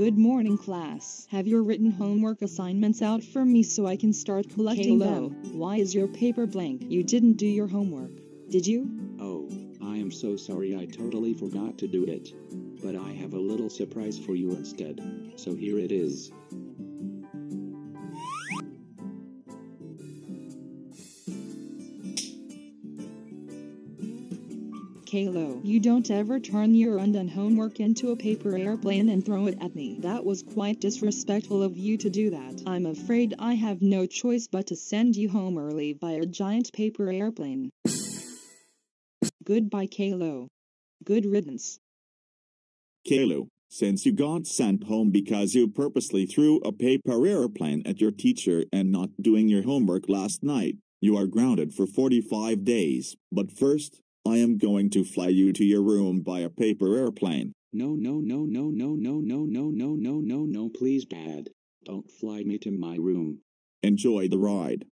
Good morning, class. Have your written homework assignments out for me so I can start collecting them? Why is your paper blank? You didn't do your homework, did you? Oh, I am so sorry I totally forgot to do it. But I have a little surprise for you instead. So here it is. Caillou, you don't ever turn your undone homework into a paper airplane and throw it at me. That was quite disrespectful of you to do that. I'm afraid I have no choice but to send you home early by a giant paper airplane. Goodbye, Caillou. Good riddance. Caillou, since you got sent home because you purposely threw a paper airplane at your teacher and not doing your homework last night, you are grounded for 45 days. But first, I am going to fly you to your room by a paper airplane. No, no, no, no, no, no, no, no, no, no, no, no, please, Dad. Don't fly me to my room. Enjoy the ride.